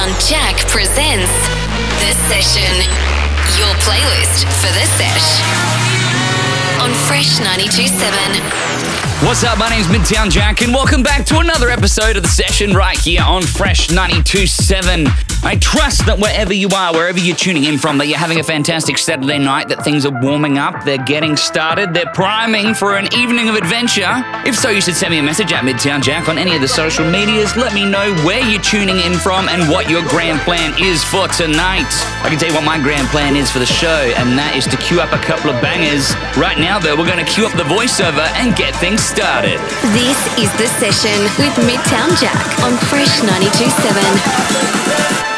Jack presents The Session, your playlist for the sesh on Fresh 92.7. What's up? My name's Midtown Jack, and welcome back to another episode of The Session right here on Fresh 92.7. I trust that wherever you are, wherever you're tuning in from, that you're having a fantastic Saturday night, that things are warming up, they're getting started, they're priming for an evening of adventure. If so, you should send me a message at Midtown Jack on any of the social medias. Let me know where you're tuning in from and what your grand plan is for tonight. I can tell you what my grand plan is for the show, and that is to queue up a couple of bangers. Right now, though, we're going to queue up the voiceover and get things started. This is The Session with Midtown Jack on Fresh 92.7.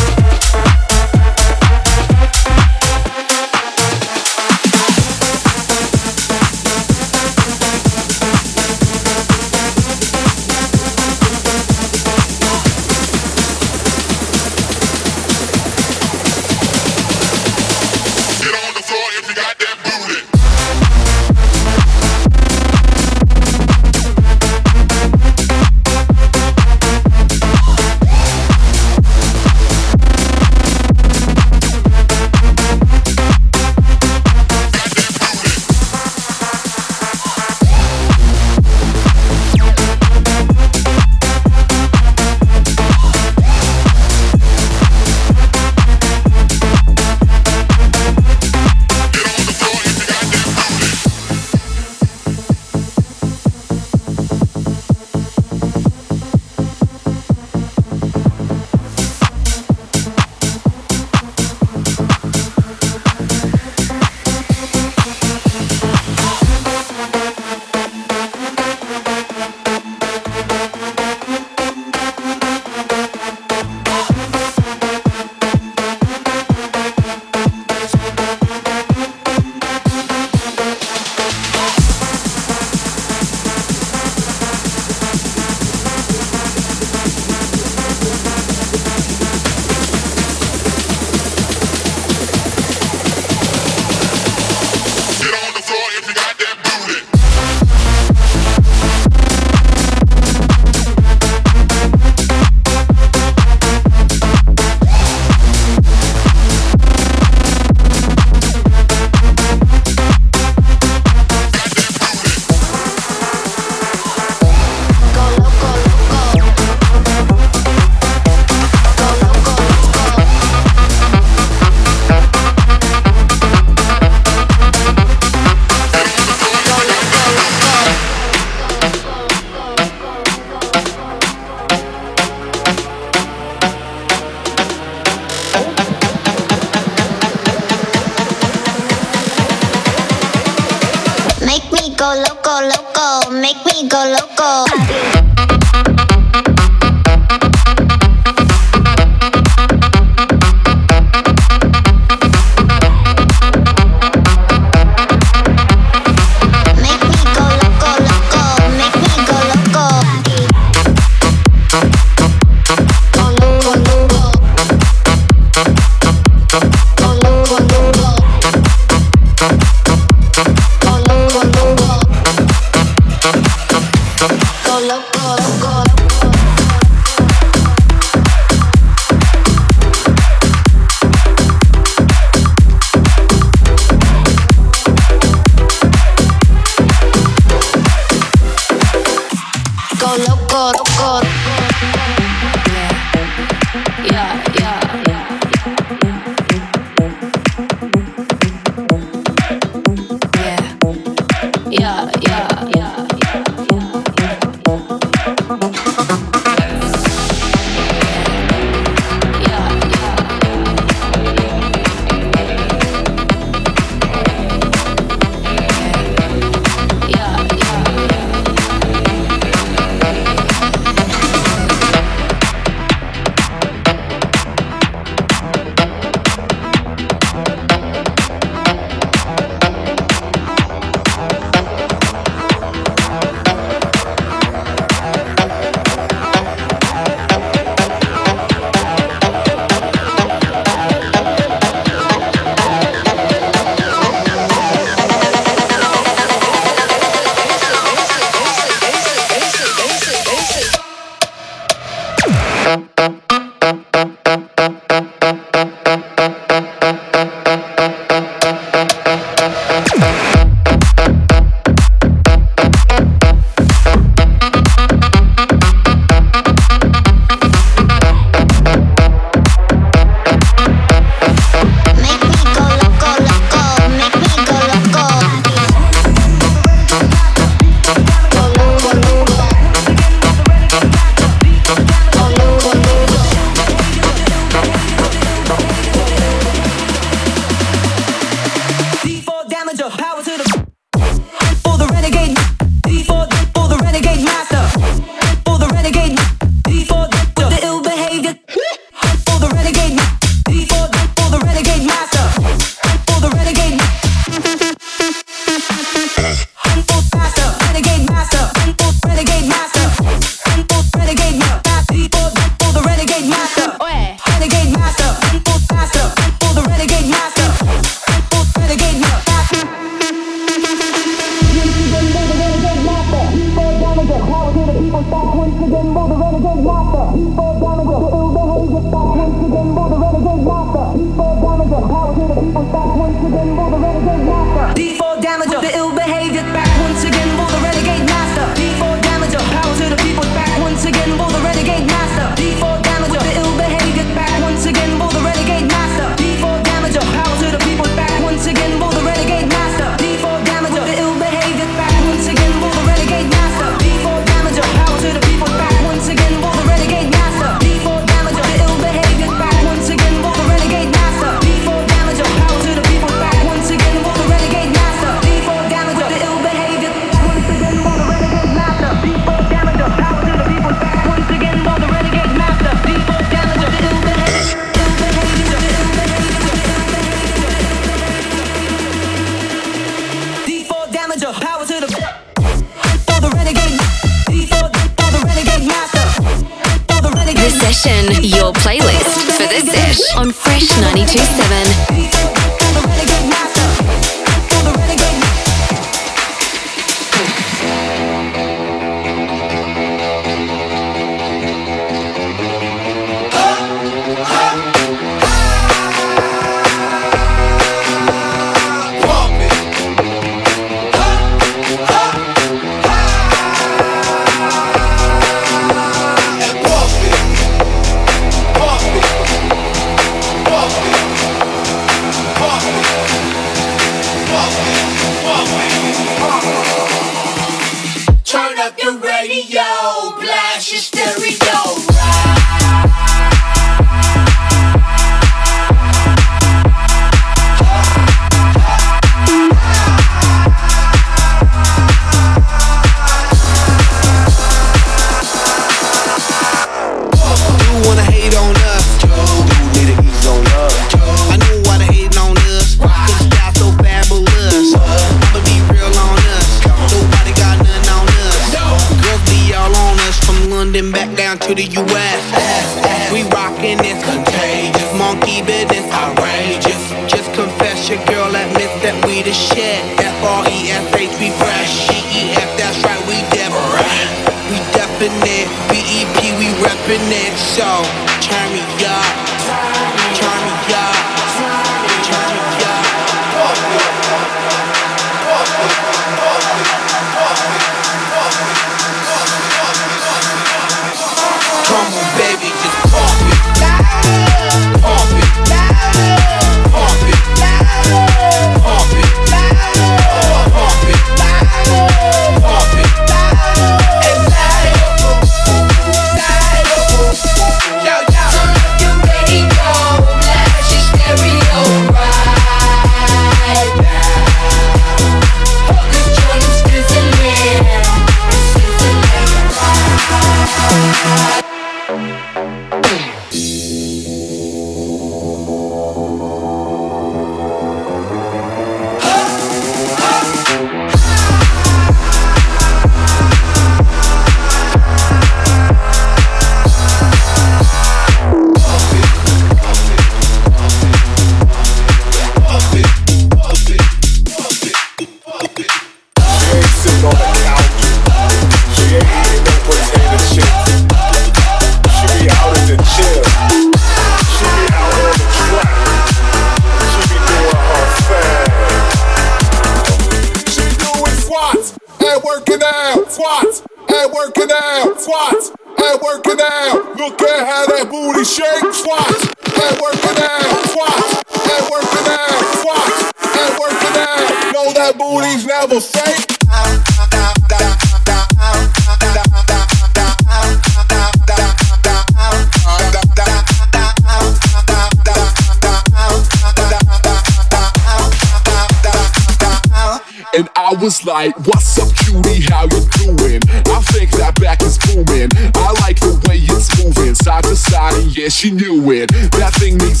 What's up, cutie? How you doing? I think that back is booming. I like the way it's moving, side to side, and yeah, she knew it. That thing needs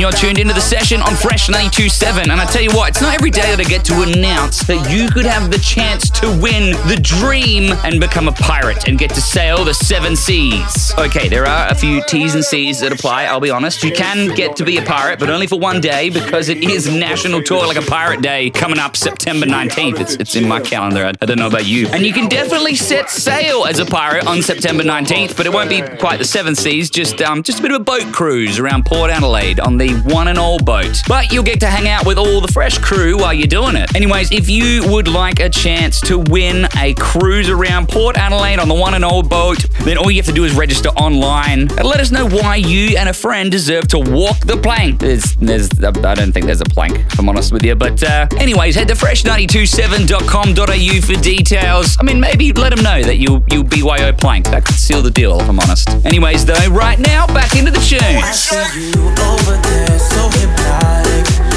and you're tuned into the session on Fresh 92.7. And I tell you what, it's not every day that I get to announce that you could have the chance to win the dream and become a pirate and get to sail the seven seas. Okay, there are a few T's and C's that apply, I'll be honest. You can get to be a pirate, but only for one day because it is National Talk Like a Pirate Day coming up September 19th. It's, it's in my calendar. I, don't know about you. And you can definitely set sail as a pirate on September 19th, but it won't be quite the seven seas, just, um, just a bit of a boat cruise around Port Adelaide on the one and all boat. But you'll get to hang out with all the fresh crew while you're doing it. Anyways, if you would like a chance to win a cruise around Port Adelaide on the one and all boat, then all you have to do is register online and let us know why you and a friend deserve to walk the plank. There's, there's, I don't think there's a plank, if I'm honest with you. But, uh, anyways, head to fresh927.com.au for details. I mean, maybe let them know that you you BYO plank. That could seal the deal, if I'm honest. Anyways, though, right now, back into the tunes so hypnotic.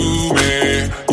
Me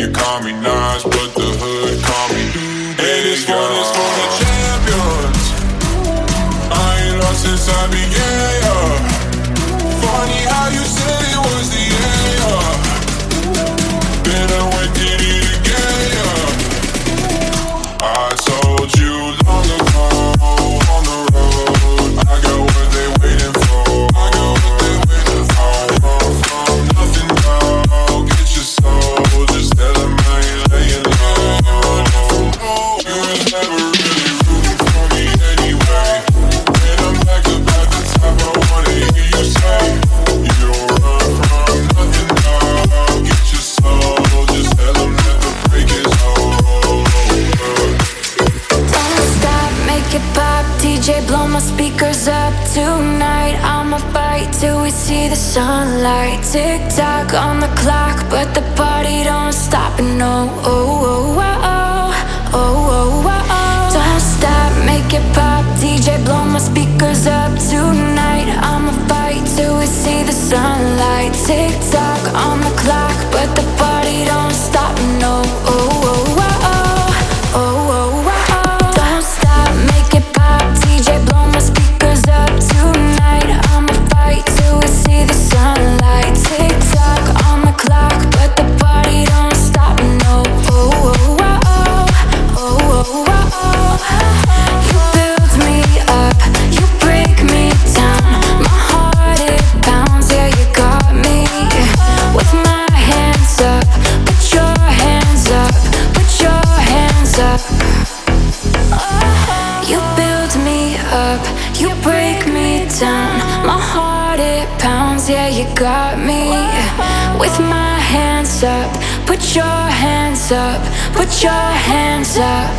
back on the clock, but the party don't stop. No, oh, oh, oh, oh, oh, oh, oh. Don't stop, make it pop. DJ, blow my speakers up tonight. I'ma fight till we see the sunlight. Tick tock. got me with my hands up. Put your hands up, put your hands up.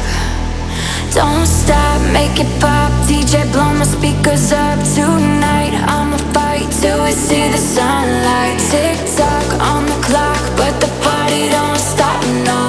Don't stop, make it pop. DJ, blow my speakers up tonight. I'ma fight till we see the sunlight. Tick tock on the clock, but the party don't stop. No.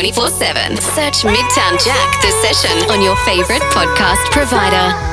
24 7. Search Midtown Jack The Session on your favorite podcast provider.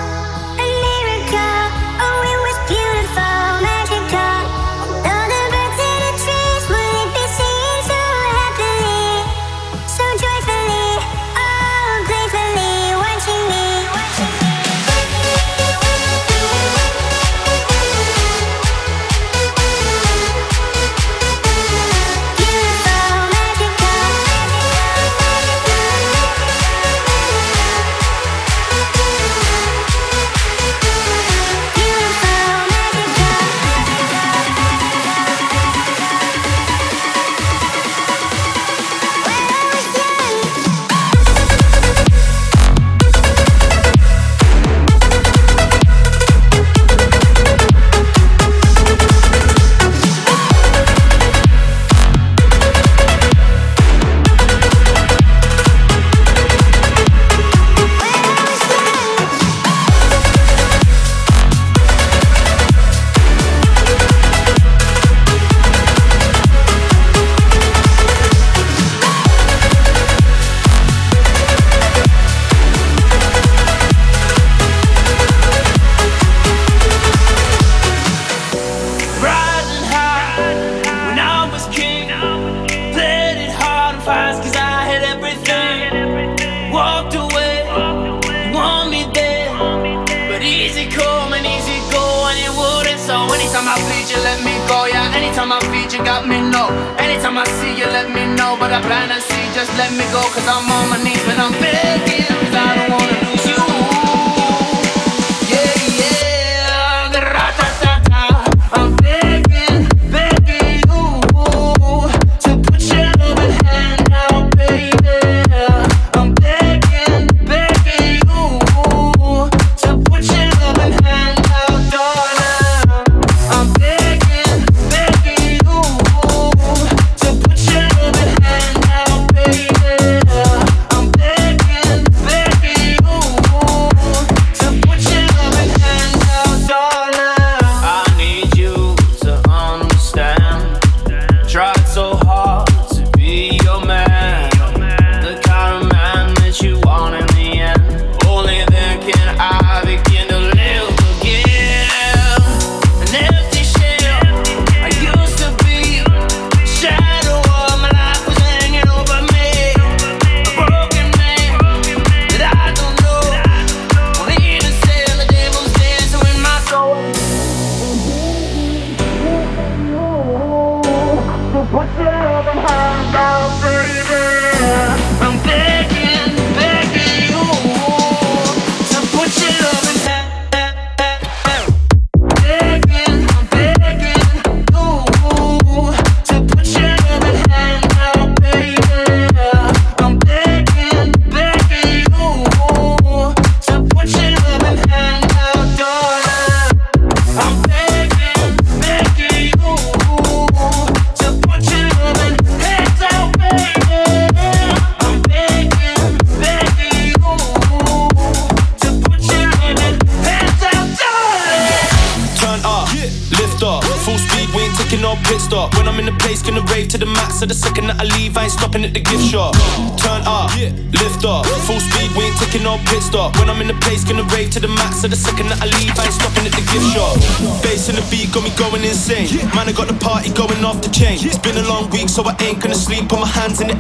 My hands in the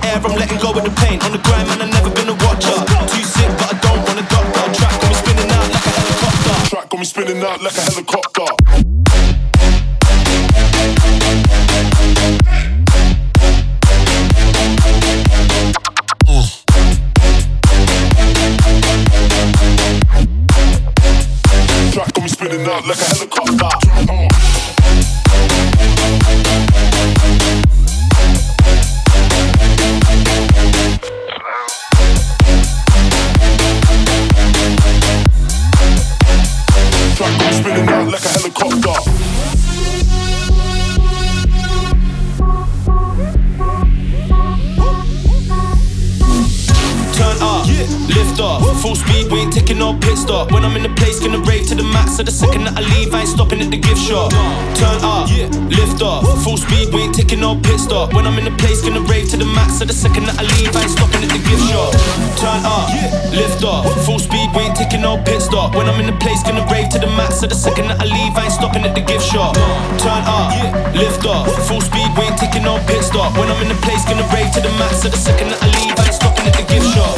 shop. Turn up, lift off, full speed, we ain't taking no pit stop. When I'm in the place, gonna rave to the max. So the second that I leave, I ain't stopping at the gift shop. Turn up, lift off, full speed, we ain't taking no pit stop. When I'm in the place, gonna rave to the max. So the second that I leave, I ain't stopping at the gift shop. Turn up, lift off, full speed, we ain't taking no pit stop. When I'm in the place, gonna rave to the max. So the second that I leave, I ain't stopping at the gift shop.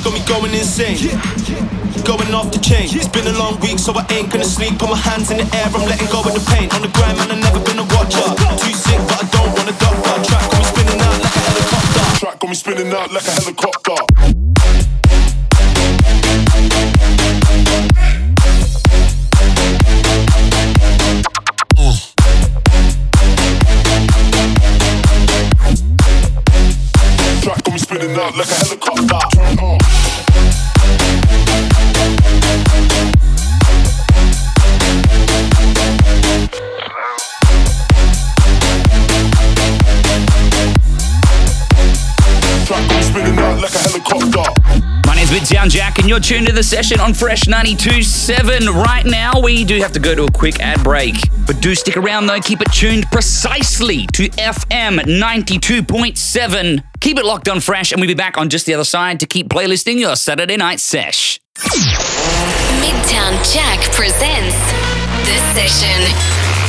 Got me going insane. Going off the chain. It's been a long week, so I ain't gonna sleep. Put my hands in the air, I'm letting go of the pain. On the grind, man, I've never been a watcher. Too sick, but I don't wanna doctor. Track got me spinning out like a helicopter. Track got me spinning out like a helicopter. And you're tuned to the session on Fresh 92.7. Right now, we do have to go to a quick ad break. But do stick around, though. Keep it tuned precisely to FM 92.7. Keep it locked on Fresh, and we'll be back on just the other side to keep playlisting your Saturday night sesh. Midtown Jack presents The Session.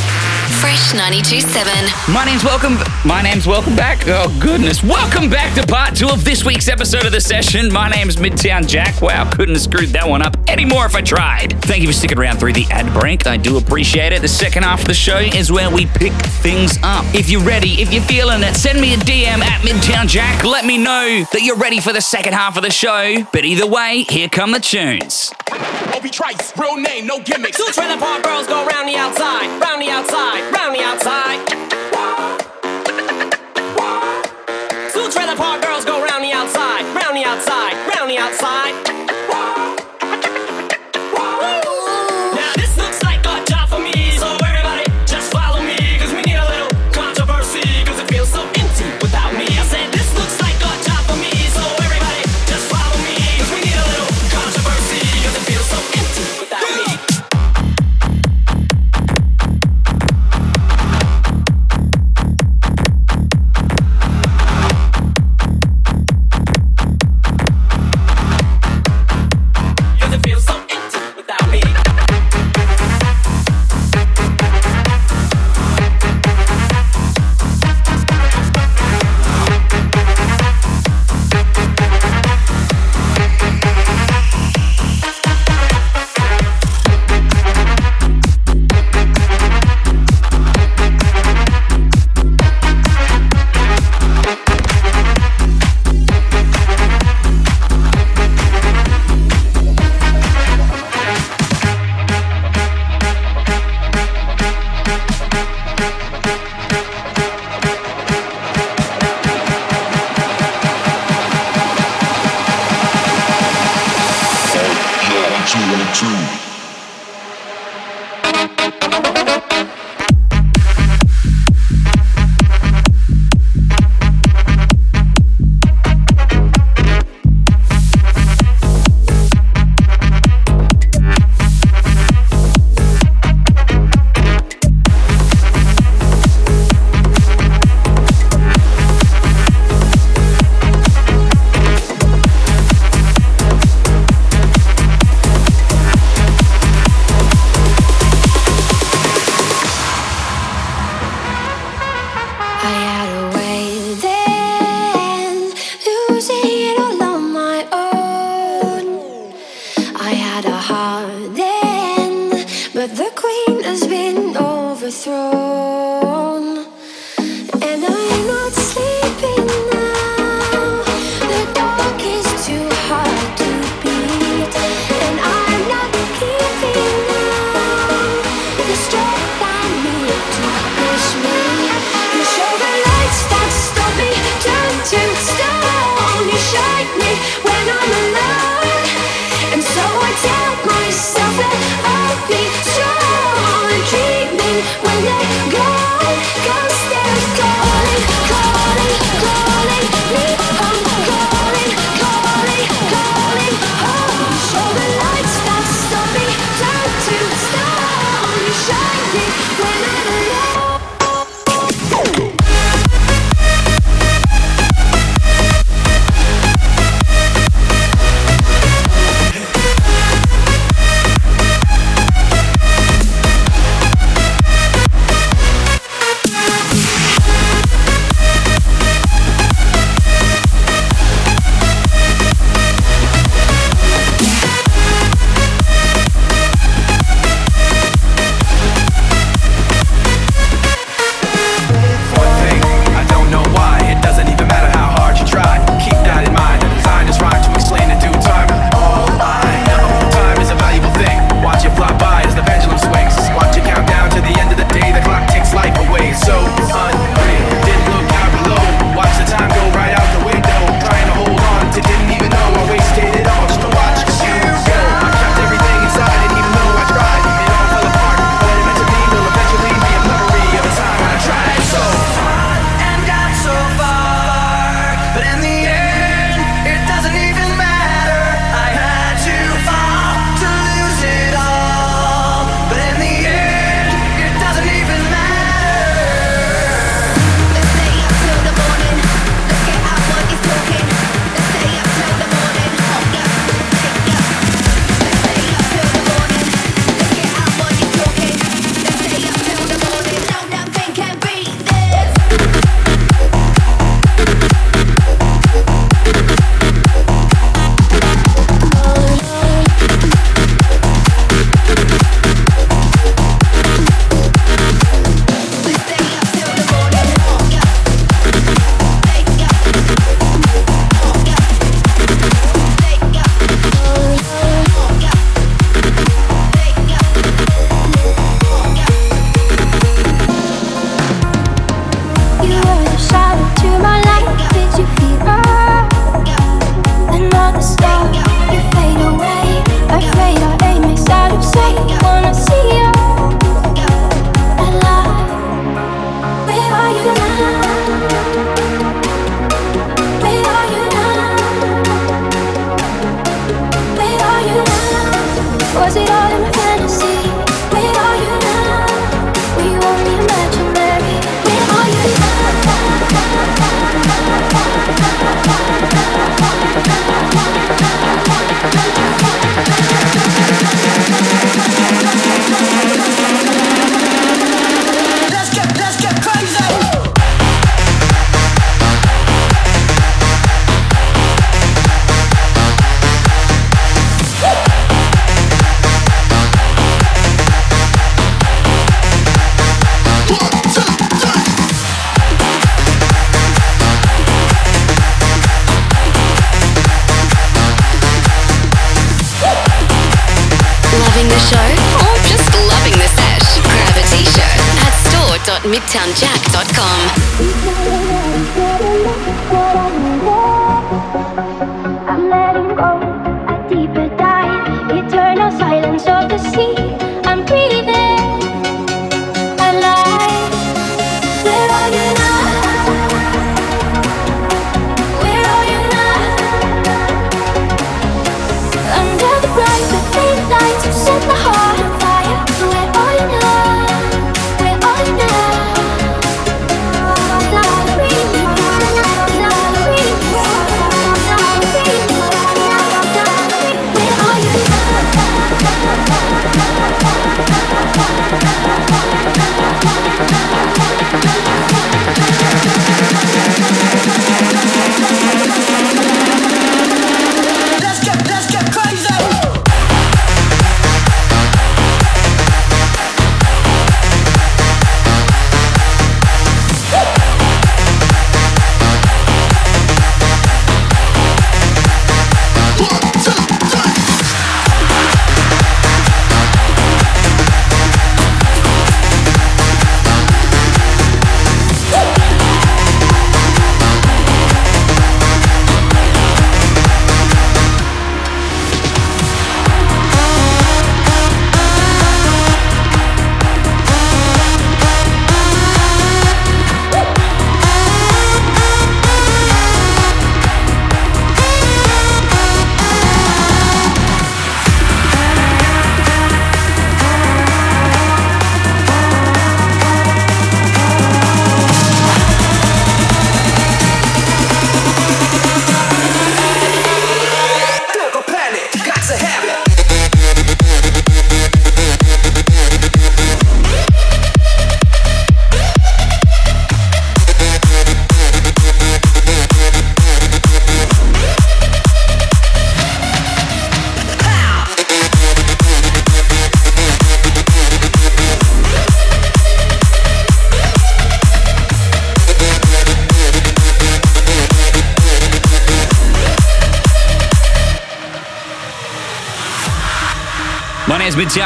Fresh 92.7. My name's welcome. My name's welcome back. Oh goodness, welcome back to part two of this week's episode of the session. My name's Midtown Jack. Wow, couldn't have screwed that one up anymore if I tried. Thank you for sticking around through the ad break. I do appreciate it. The second half of the show is where we pick things up. If you're ready, if you're feeling it, send me a DM at Midtown Jack. Let me know that you're ready for the second half of the show. But either way, here come the tunes. Obi Trice, real name, no gimmicks. Two trailer park girls go round the outside, round the outside, round the outside. Trailer park girls go round the outside, round the outside, round the outside. overthrow store.midtownjack.com.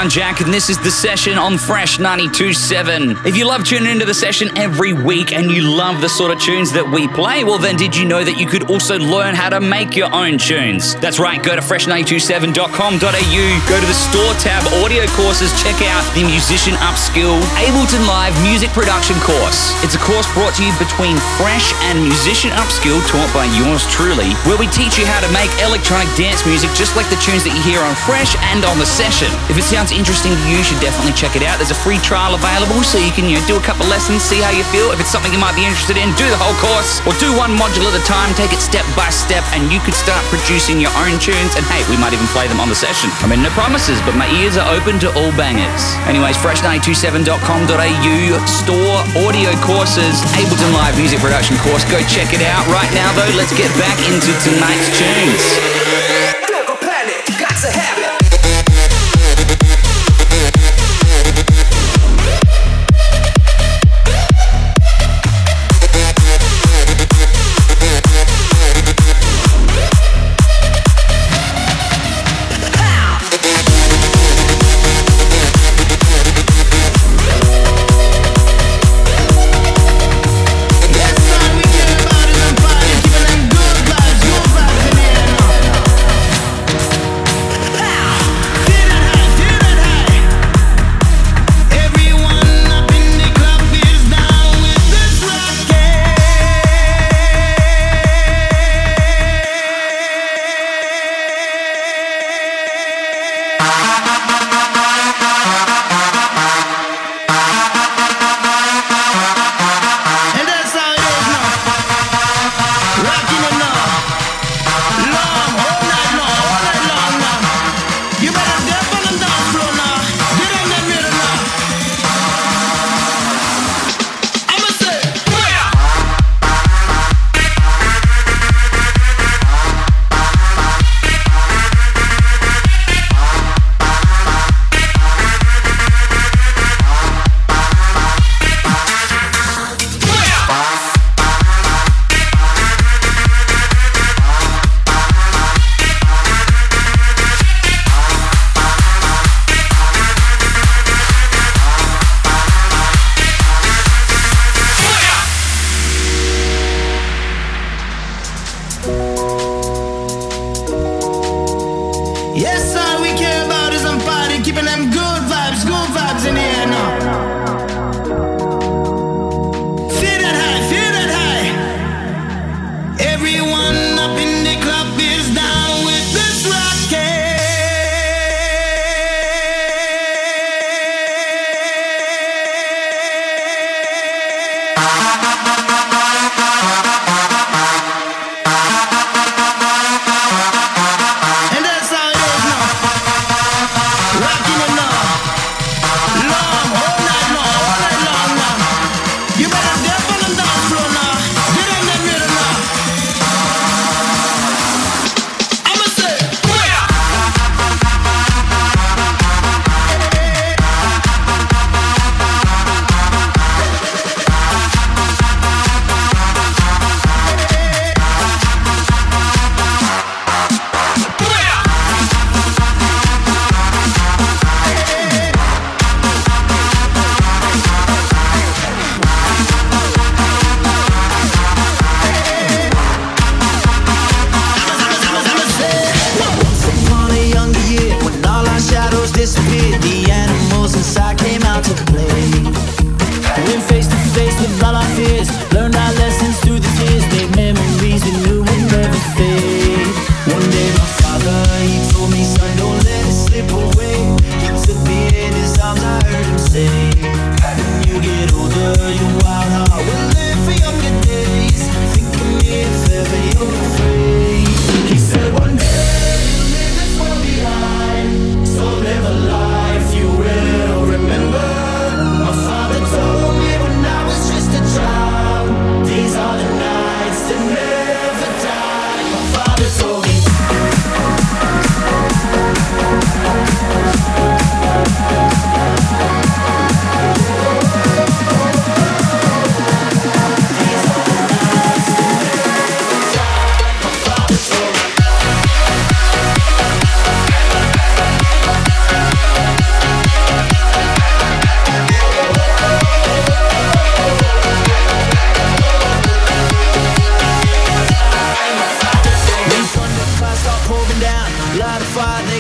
My Jack, and this is the session on Fresh 92.7. If you love tuning into the session every week and you love the sort of tunes that we play, well, then did you know that you could also learn how to make your own tunes? That's right, go to fresh927.com.au, go to the store tab, audio courses, check out the Musician Upskill Ableton Live Music Production course. It's a course brought to you between Fresh and Musician Upskill, taught by yours truly, where we teach you how to make electronic dance music just like the tunes that you hear on Fresh and on the session. If it sounds interesting to you, you should definitely check it out. There's a free trial available so you can you know, do a couple lessons, see how you feel. If it's something you might be interested in, do the whole course or do one module at a time, take it step by step, and you could start producing your own tunes. And hey, we might even play them on the session. I mean, no promises, but my ears are open to all bangers. Anyways, fresh927.com.au, store audio courses, Ableton Live music production course. Go check it out. Right now, though, let's get back into tonight's tunes. Got to have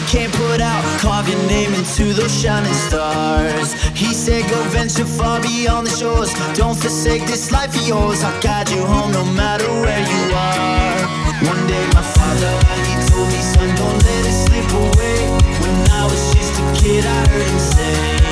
they can't put out. Carve your name into those shining stars. He said, Go venture far beyond the shores. Don't forsake this life of yours. I'll guide you home no matter where you are. One day, my father, he told me, Son, don't let it slip away. When I was just a kid, I heard him say,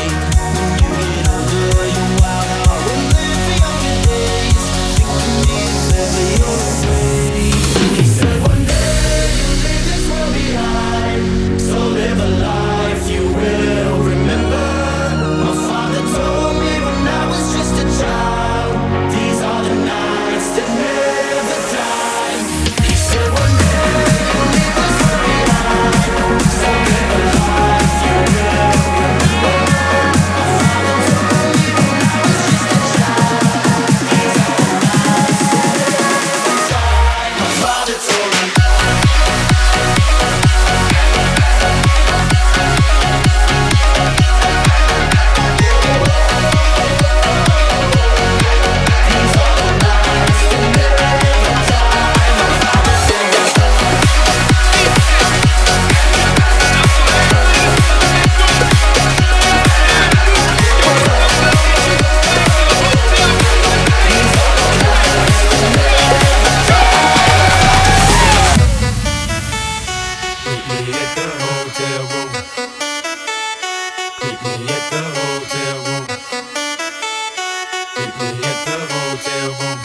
Meet me at the hotel room.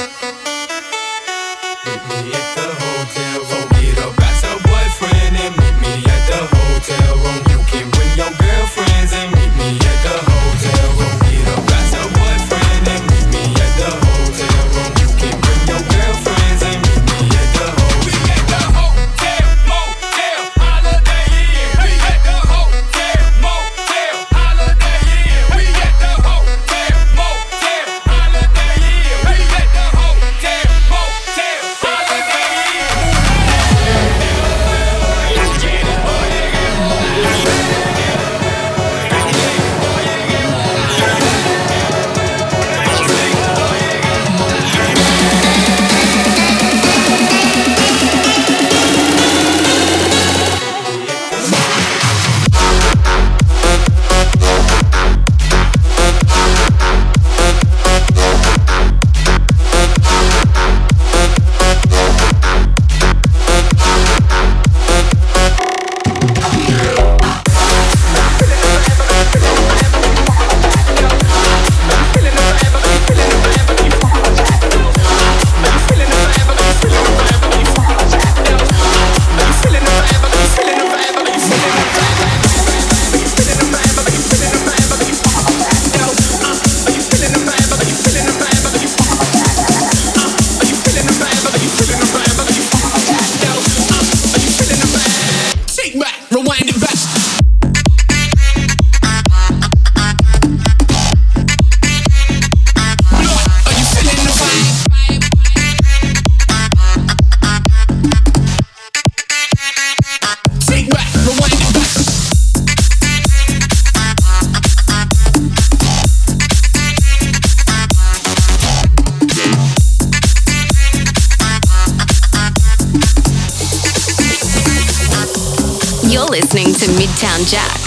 Meet me at the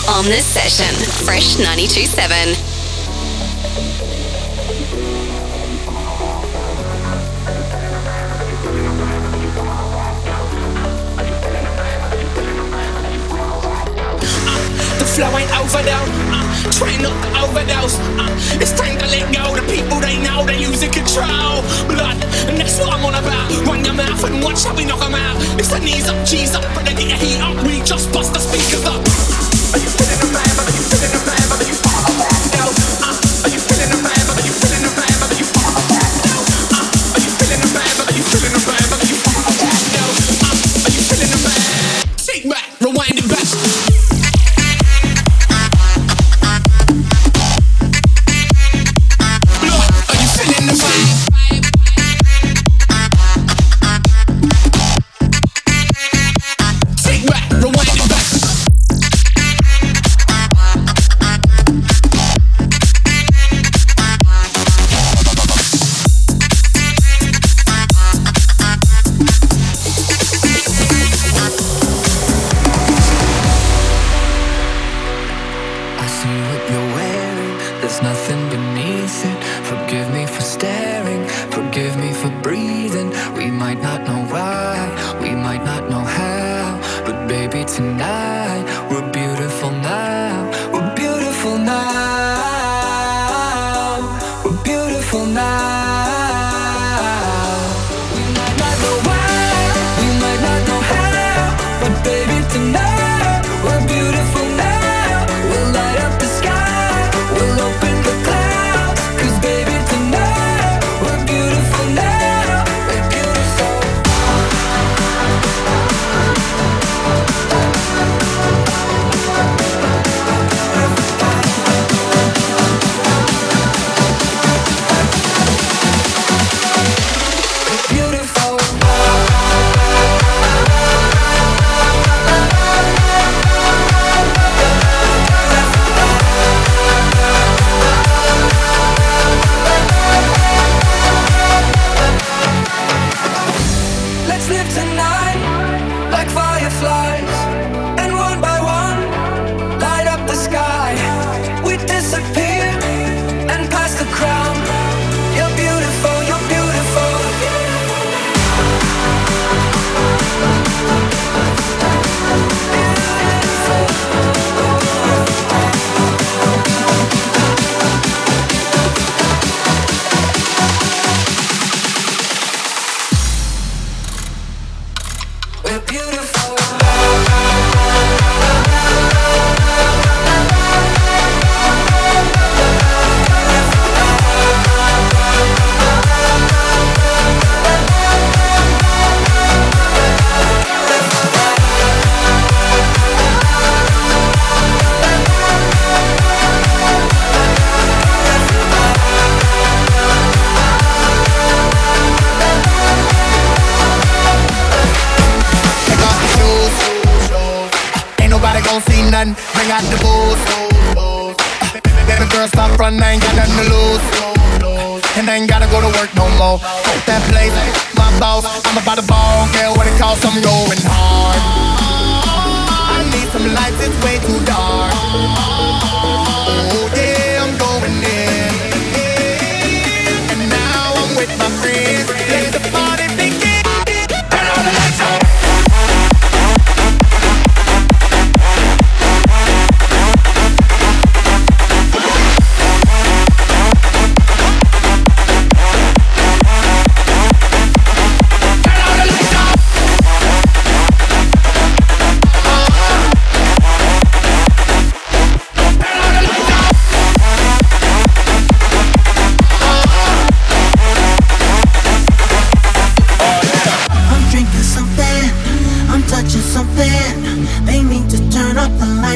on this session. Fresh 92.7. The flow ain't over though. Uh, try not to overdose. Uh, it's time to let go. The people they know they losing control. Blood, and that's what I'm on about. Run your mouth and watch how we out. It's the knees up, cheese up, brother, get heat up. We just bust the speakers up. Are you feeling the vibe? Are you feeling the vibe?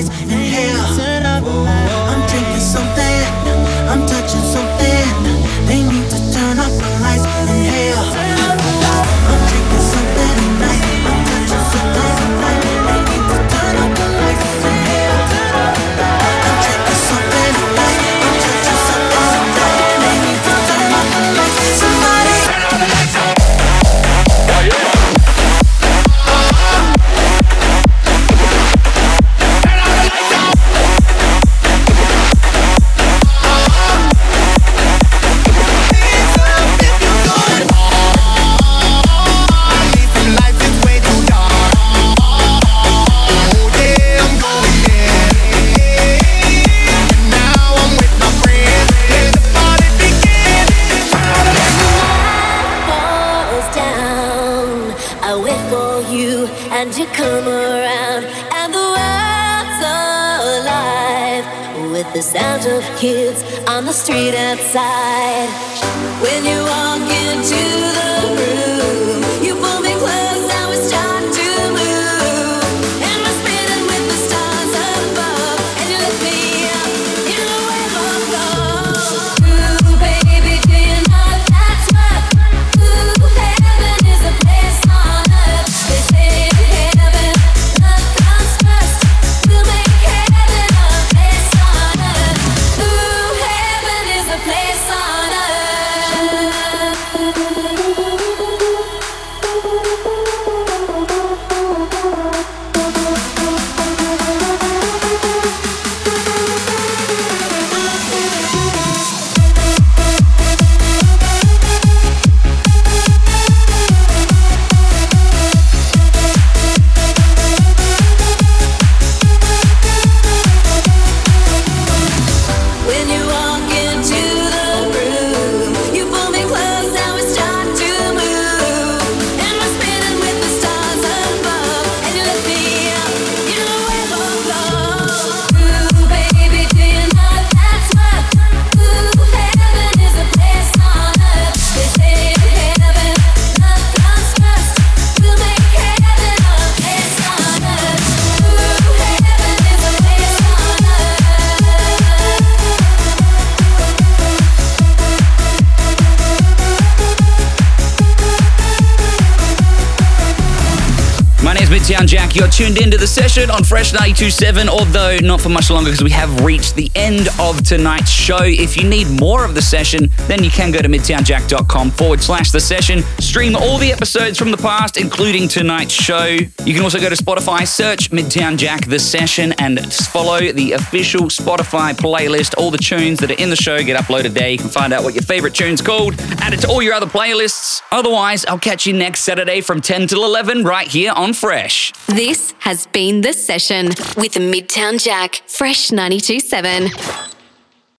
In here. Street outside. Tuned into the session on Fresh 92.7, although not for much longer because we have reached the end of tonight's show. If you need more of the session, then you can go to midtownjack.com forward slash the session. Stream all the episodes from the past, including tonight's show. You can also go to Spotify, search Midtown Jack the session, and follow the official Spotify playlist. All the tunes that are in the show get uploaded there. You can find out what your favorite tune's called, add it to all your other playlists. Otherwise, I'll catch you next Saturday from 10 till 11 right here on Fresh. This has been The Session with Midtown Jack, Fresh 92.7.